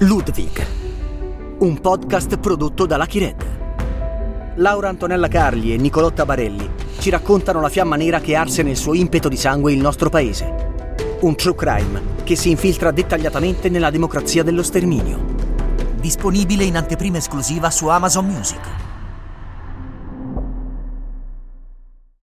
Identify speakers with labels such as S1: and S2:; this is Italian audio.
S1: Ludwig, un podcast prodotto da Lucky Red. Laura Antonella Carli e Nicolotta Barelli ci raccontano la fiamma nera che arse nel suo impeto di sangue il nostro paese. Un true crime che si infiltra dettagliatamente nella democrazia dello sterminio. Disponibile in anteprima esclusiva su Amazon Music.